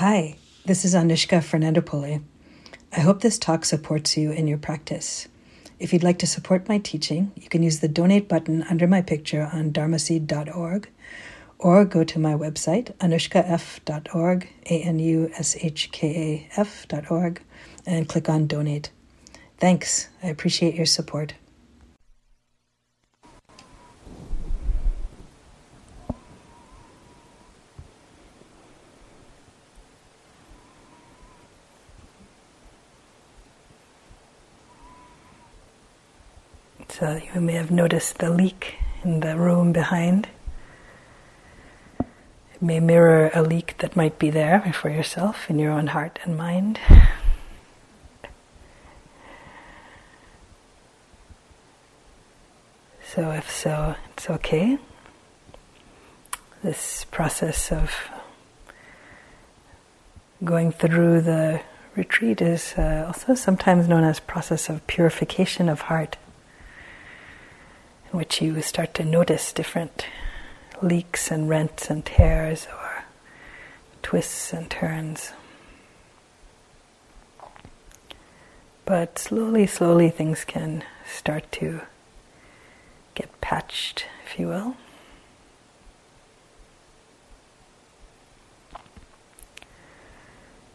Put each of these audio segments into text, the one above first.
Hi, this is Anushka Fernandopulle. I hope this talk supports you in your practice. If you'd like to support my teaching, you can use the donate button under my picture on dharmaseed.org or go to my website, anushkaf.org, A N U S H K A F.org, and click on donate. Thanks. I appreciate your support. So you may have noticed the leak in the room behind. It may mirror a leak that might be there for yourself in your own heart and mind. So, if so, it's okay. This process of going through the retreat is uh, also sometimes known as process of purification of heart which you start to notice different leaks and rents and tears or twists and turns. But slowly, slowly things can start to get patched, if you will.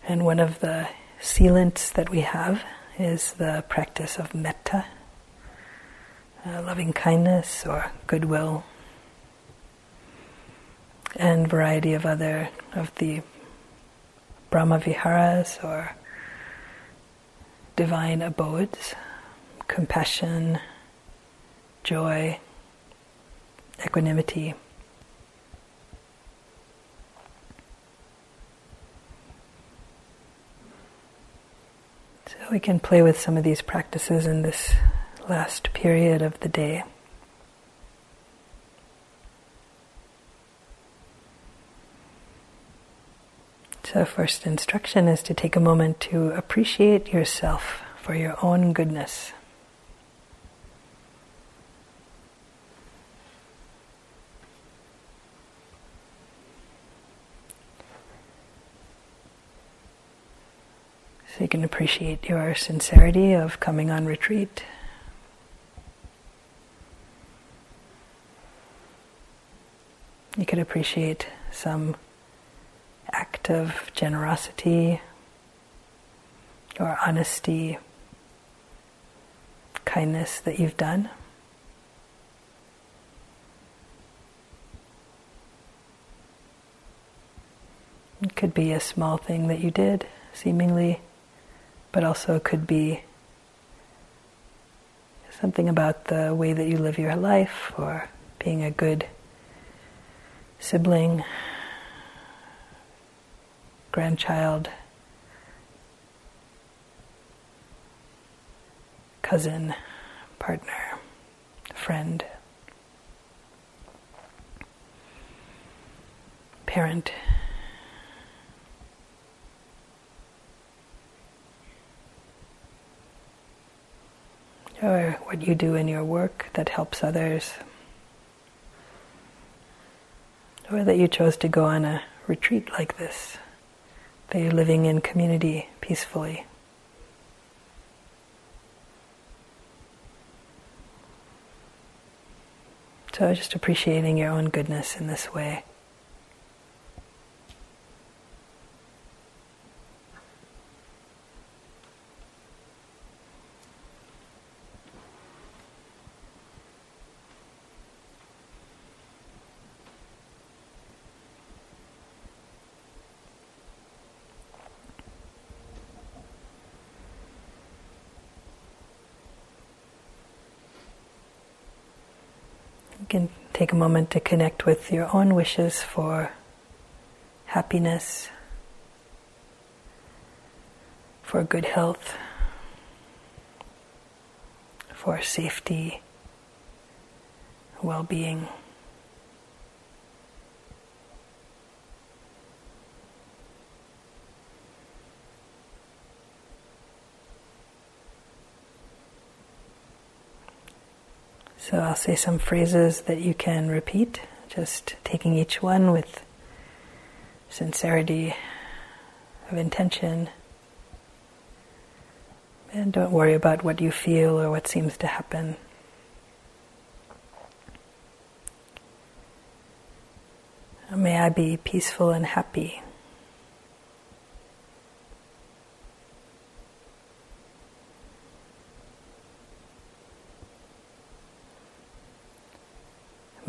And one of the sealants that we have is the practice of metta uh, loving kindness or goodwill, and variety of other of the Brahma Viharas or divine abodes, compassion, joy, equanimity. So we can play with some of these practices in this last period of the day. So, first instruction is to take a moment to appreciate yourself for your own goodness. So you can appreciate your sincerity of coming on retreat. Could appreciate some act of generosity or honesty, kindness that you've done. It could be a small thing that you did, seemingly, but also could be something about the way that you live your life or being a good sibling, grandchild, cousin, partner, friend, parent. Or what you do in your work that helps others or that you chose to go on a retreat like this, that you're living in community peacefully. So just appreciating your own goodness in this way. Can take a moment to connect with your own wishes for happiness, for good health, for safety, well being. So I'll say some phrases that you can repeat, just taking each one with sincerity, of intention. And don't worry about what you feel or what seems to happen. May I be peaceful and happy.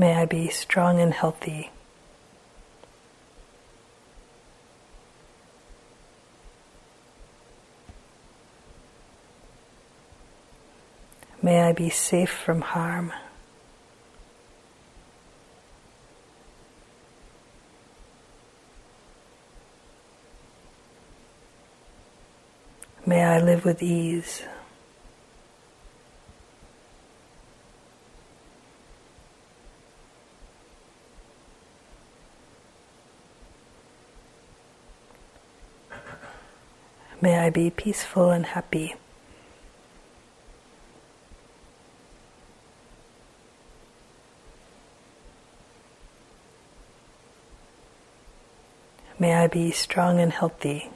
May I be strong and healthy. May I be safe from harm. May I live with ease. May I be peaceful and happy. May I be strong and healthy.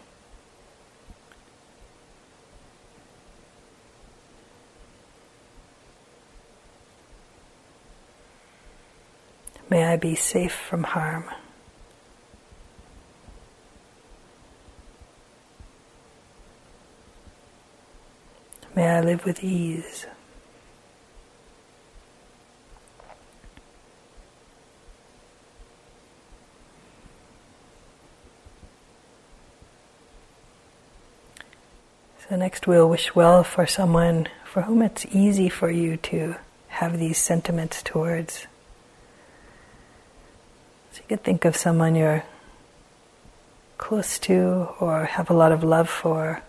May I be safe from harm. May I live with ease. So next we'll wish well for someone for whom it's easy for you to have these sentiments towards. So you could think of someone you're close to or have a lot of love for.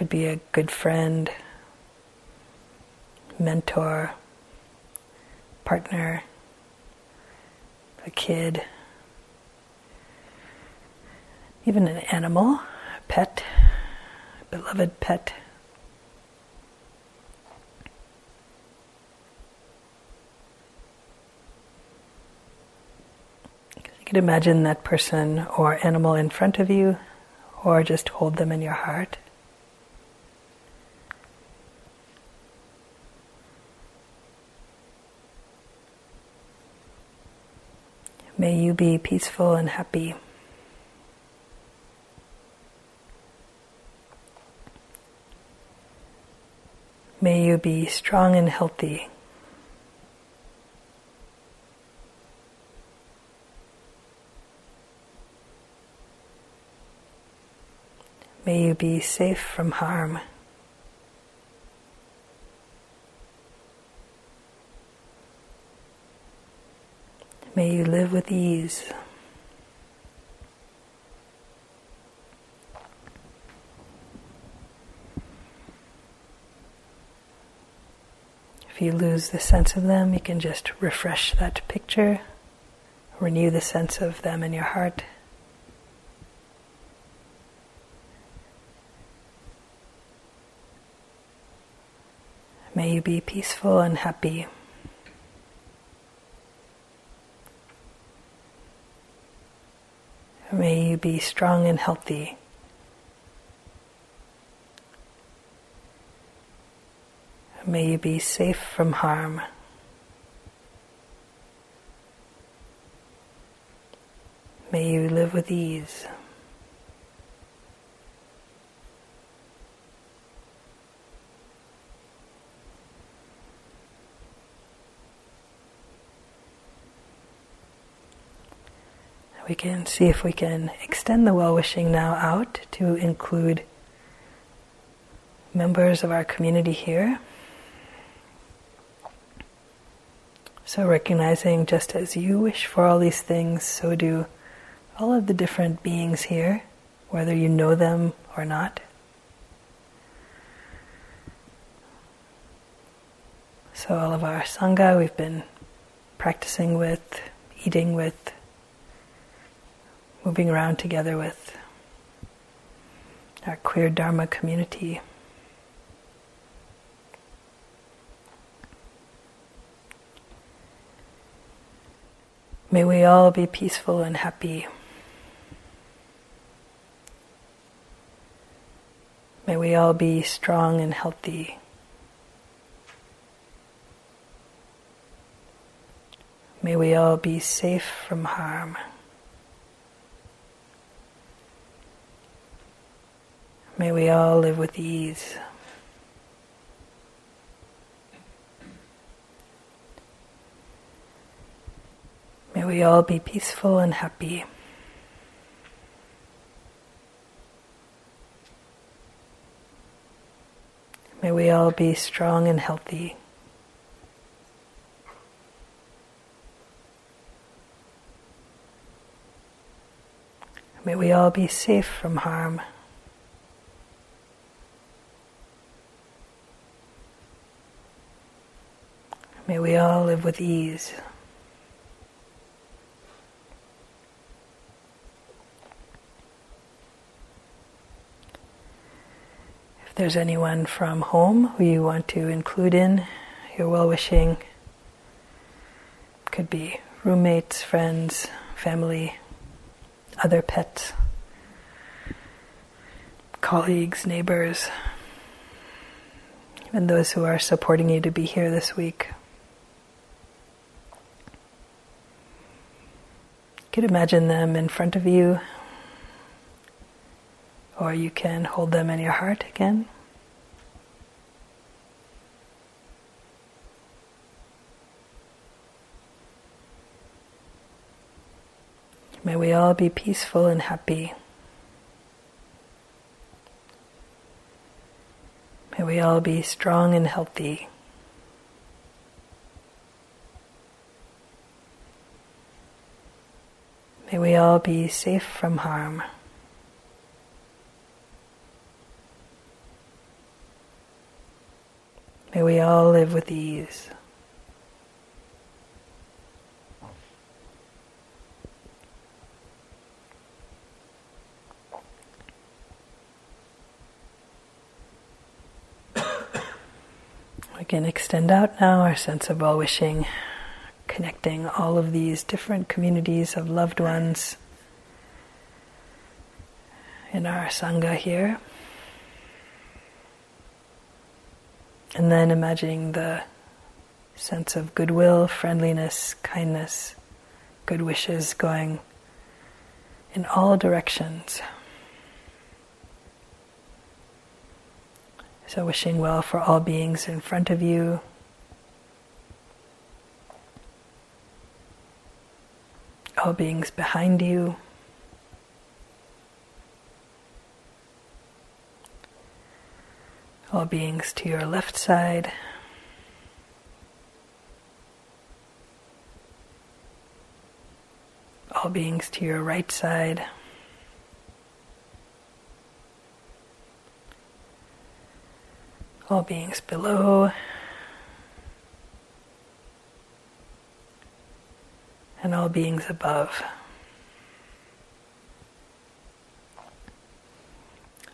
Could be a good friend, mentor, partner, a kid, even an animal, a pet, a beloved pet. You could imagine that person or animal in front of you, or just hold them in your heart. May you be peaceful and happy. May you be strong and healthy. May you be safe from harm. May you live with ease. If you lose the sense of them, you can just refresh that picture, renew the sense of them in your heart. May you be peaceful and happy. May you be strong and healthy. May you be safe from harm. May you live with ease. We can see if we can extend the well wishing now out to include members of our community here. So, recognizing just as you wish for all these things, so do all of the different beings here, whether you know them or not. So, all of our Sangha we've been practicing with, eating with, moving around together with our queer Dharma community. May we all be peaceful and happy. May we all be strong and healthy. May we all be safe from harm. May we all live with ease. May we all be peaceful and happy. May we all be strong and healthy. May we all be safe from harm. May we all live with ease. If there's anyone from home who you want to include in your well wishing, could be roommates, friends, family, other pets, colleagues, neighbors, even those who are supporting you to be here this week. You could imagine them in front of you, or you can hold them in your heart again. May we all be peaceful and happy. May we all be strong and healthy. May we all be safe from harm. May we all live with ease. We can extend out now our sense of well wishing connecting all of these different communities of loved ones in our Sangha here. And then imagining the sense of goodwill, friendliness, kindness, good wishes going in all directions. So, wishing well for all beings in front of you, all beings behind you. All beings to your left side. All beings to your right side. All beings below. And all beings above.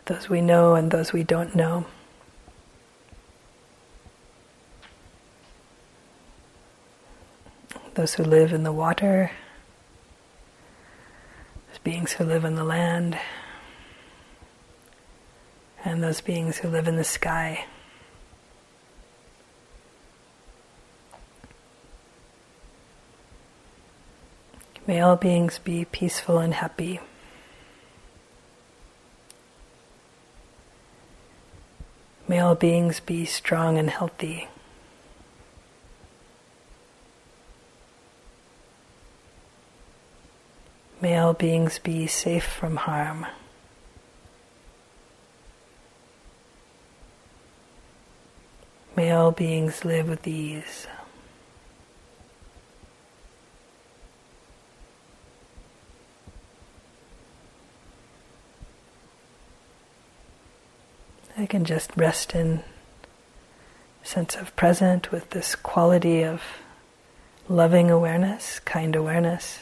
Those we know and those we don't know. Those who live in the water, those beings who live in the land, and those beings who live in the sky. May all beings be peaceful and happy. May all beings be strong and healthy. May all beings be safe from harm. May all beings live with ease. I can just rest in sense of present with this quality of loving awareness, kind awareness.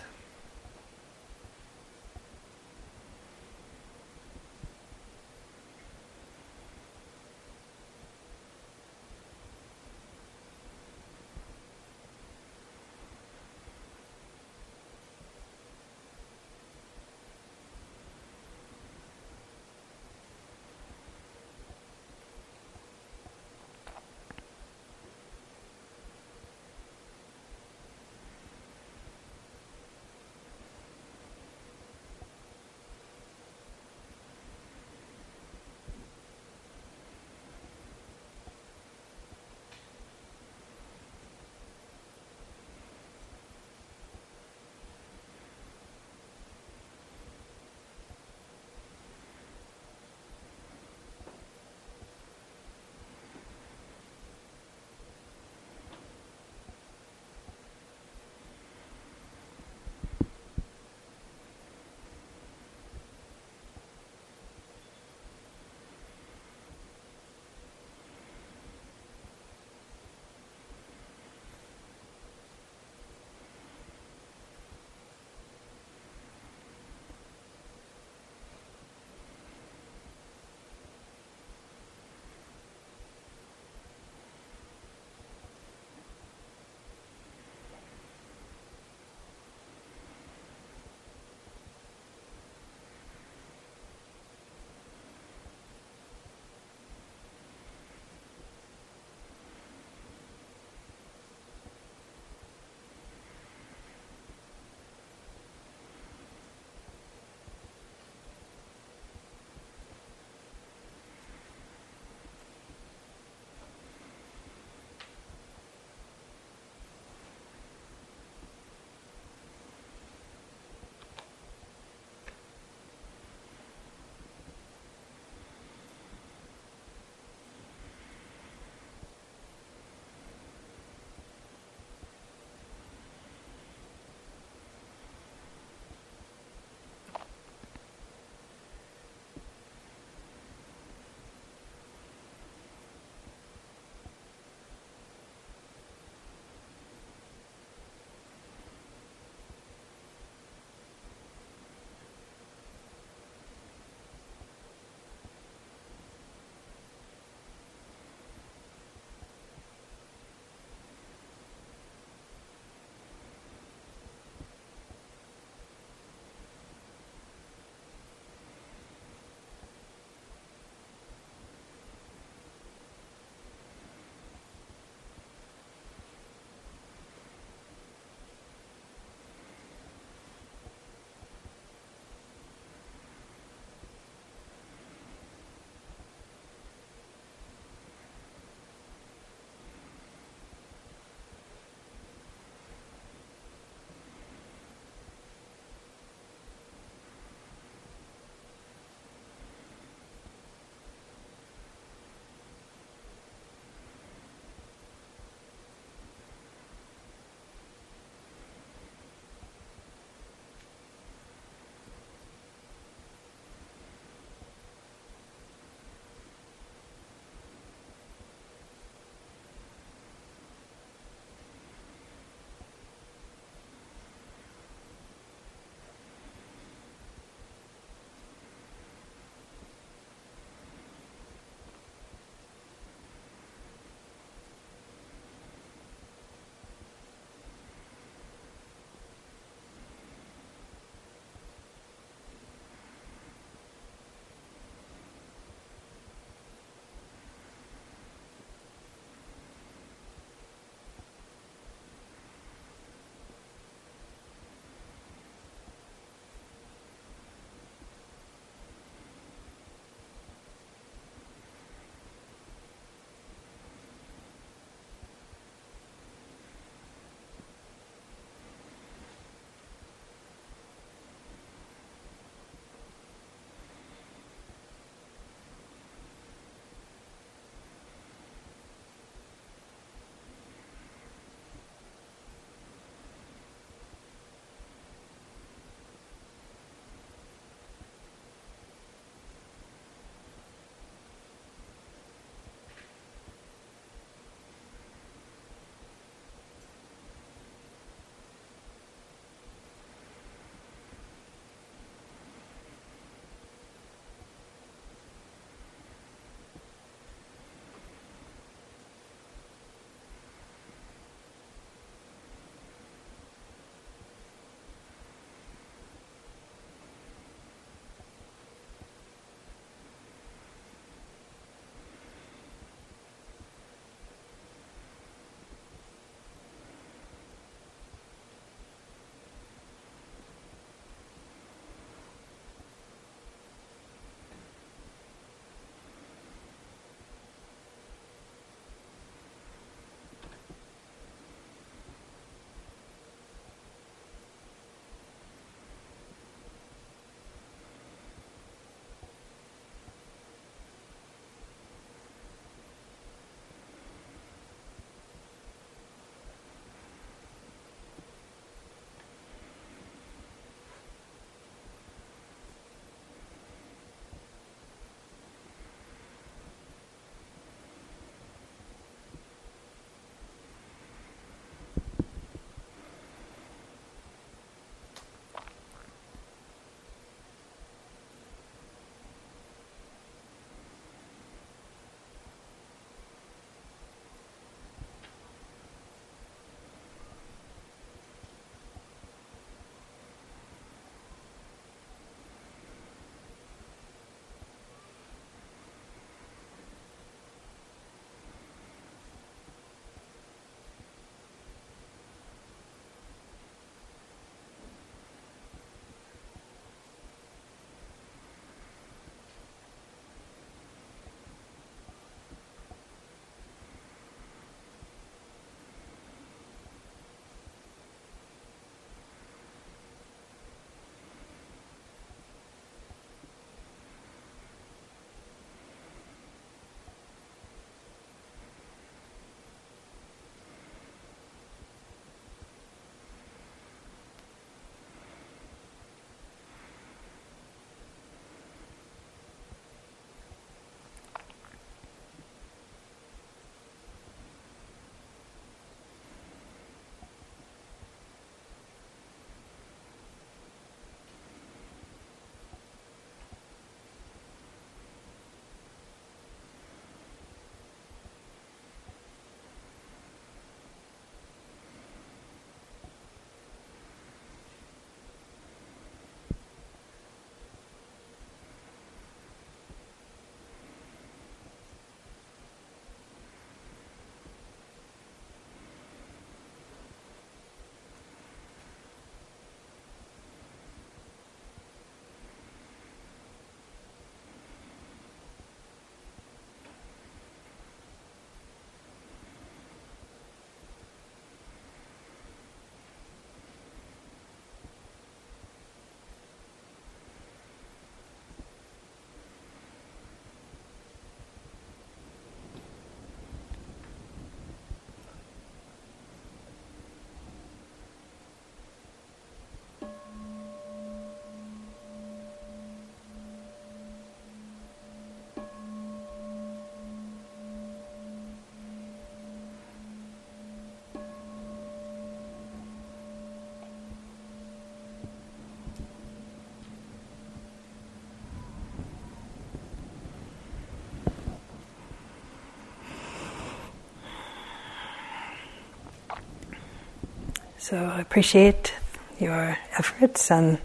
So I appreciate your efforts on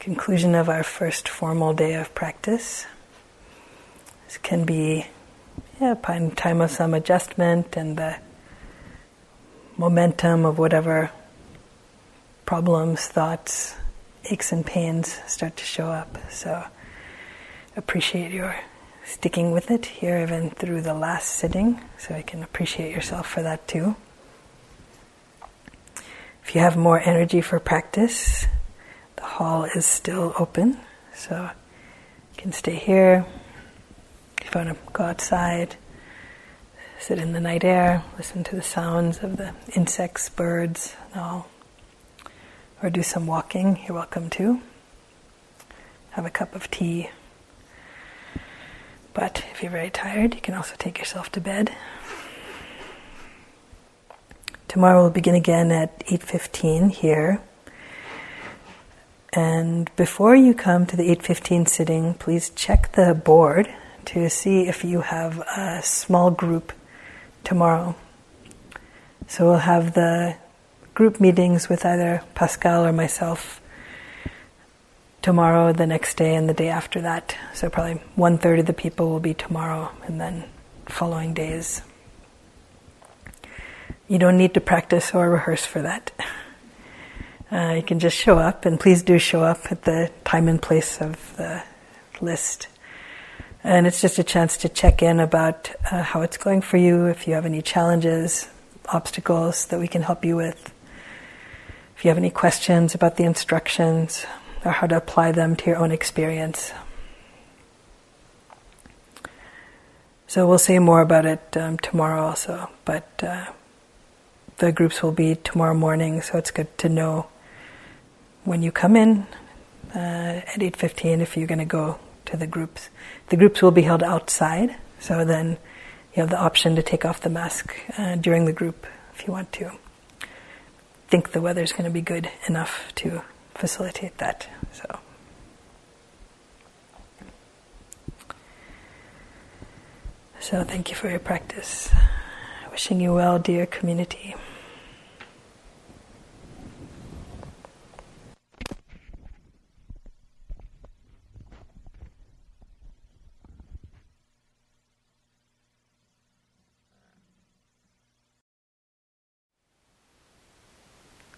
conclusion of our first formal day of practice. This can be yeah, time of some adjustment and the momentum of whatever problems, thoughts, aches and pains start to show up. So appreciate your sticking with it here even through the last sitting, so I can appreciate yourself for that too. If you have more energy for practice, the hall is still open, so you can stay here. If you want to go outside, sit in the night air, listen to the sounds of the insects, birds, and all. Or do some walking, you're welcome to. Have a cup of tea. But if you're very tired, you can also take yourself to bed. Tomorrow we'll begin again at 8:15 here. And before you come to the 8:15 sitting, please check the board to see if you have a small group tomorrow. So we'll have the group meetings with either Pascal or myself tomorrow, the next day, and the day after that. So probably one third of the people will be tomorrow, and then following days. You don't need to practice or rehearse for that. Uh, you can just show up, and please do show up at the time and place of the list. And it's just a chance to check in about uh, how it's going for you, if you have any challenges, obstacles that we can help you with. If you have any questions about the instructions or how to apply them to your own experience. So we'll say more about it um, tomorrow also, but uh, the groups will be tomorrow morning, so it's good to know when you come in uh, at 8.15 if you're going to go to the groups. The groups will be held outside, so then you have the option to take off the mask uh, during the group if you want to. Think the weather's going to be good enough to facilitate that. So. So thank you for your practice. Wishing you well, dear community.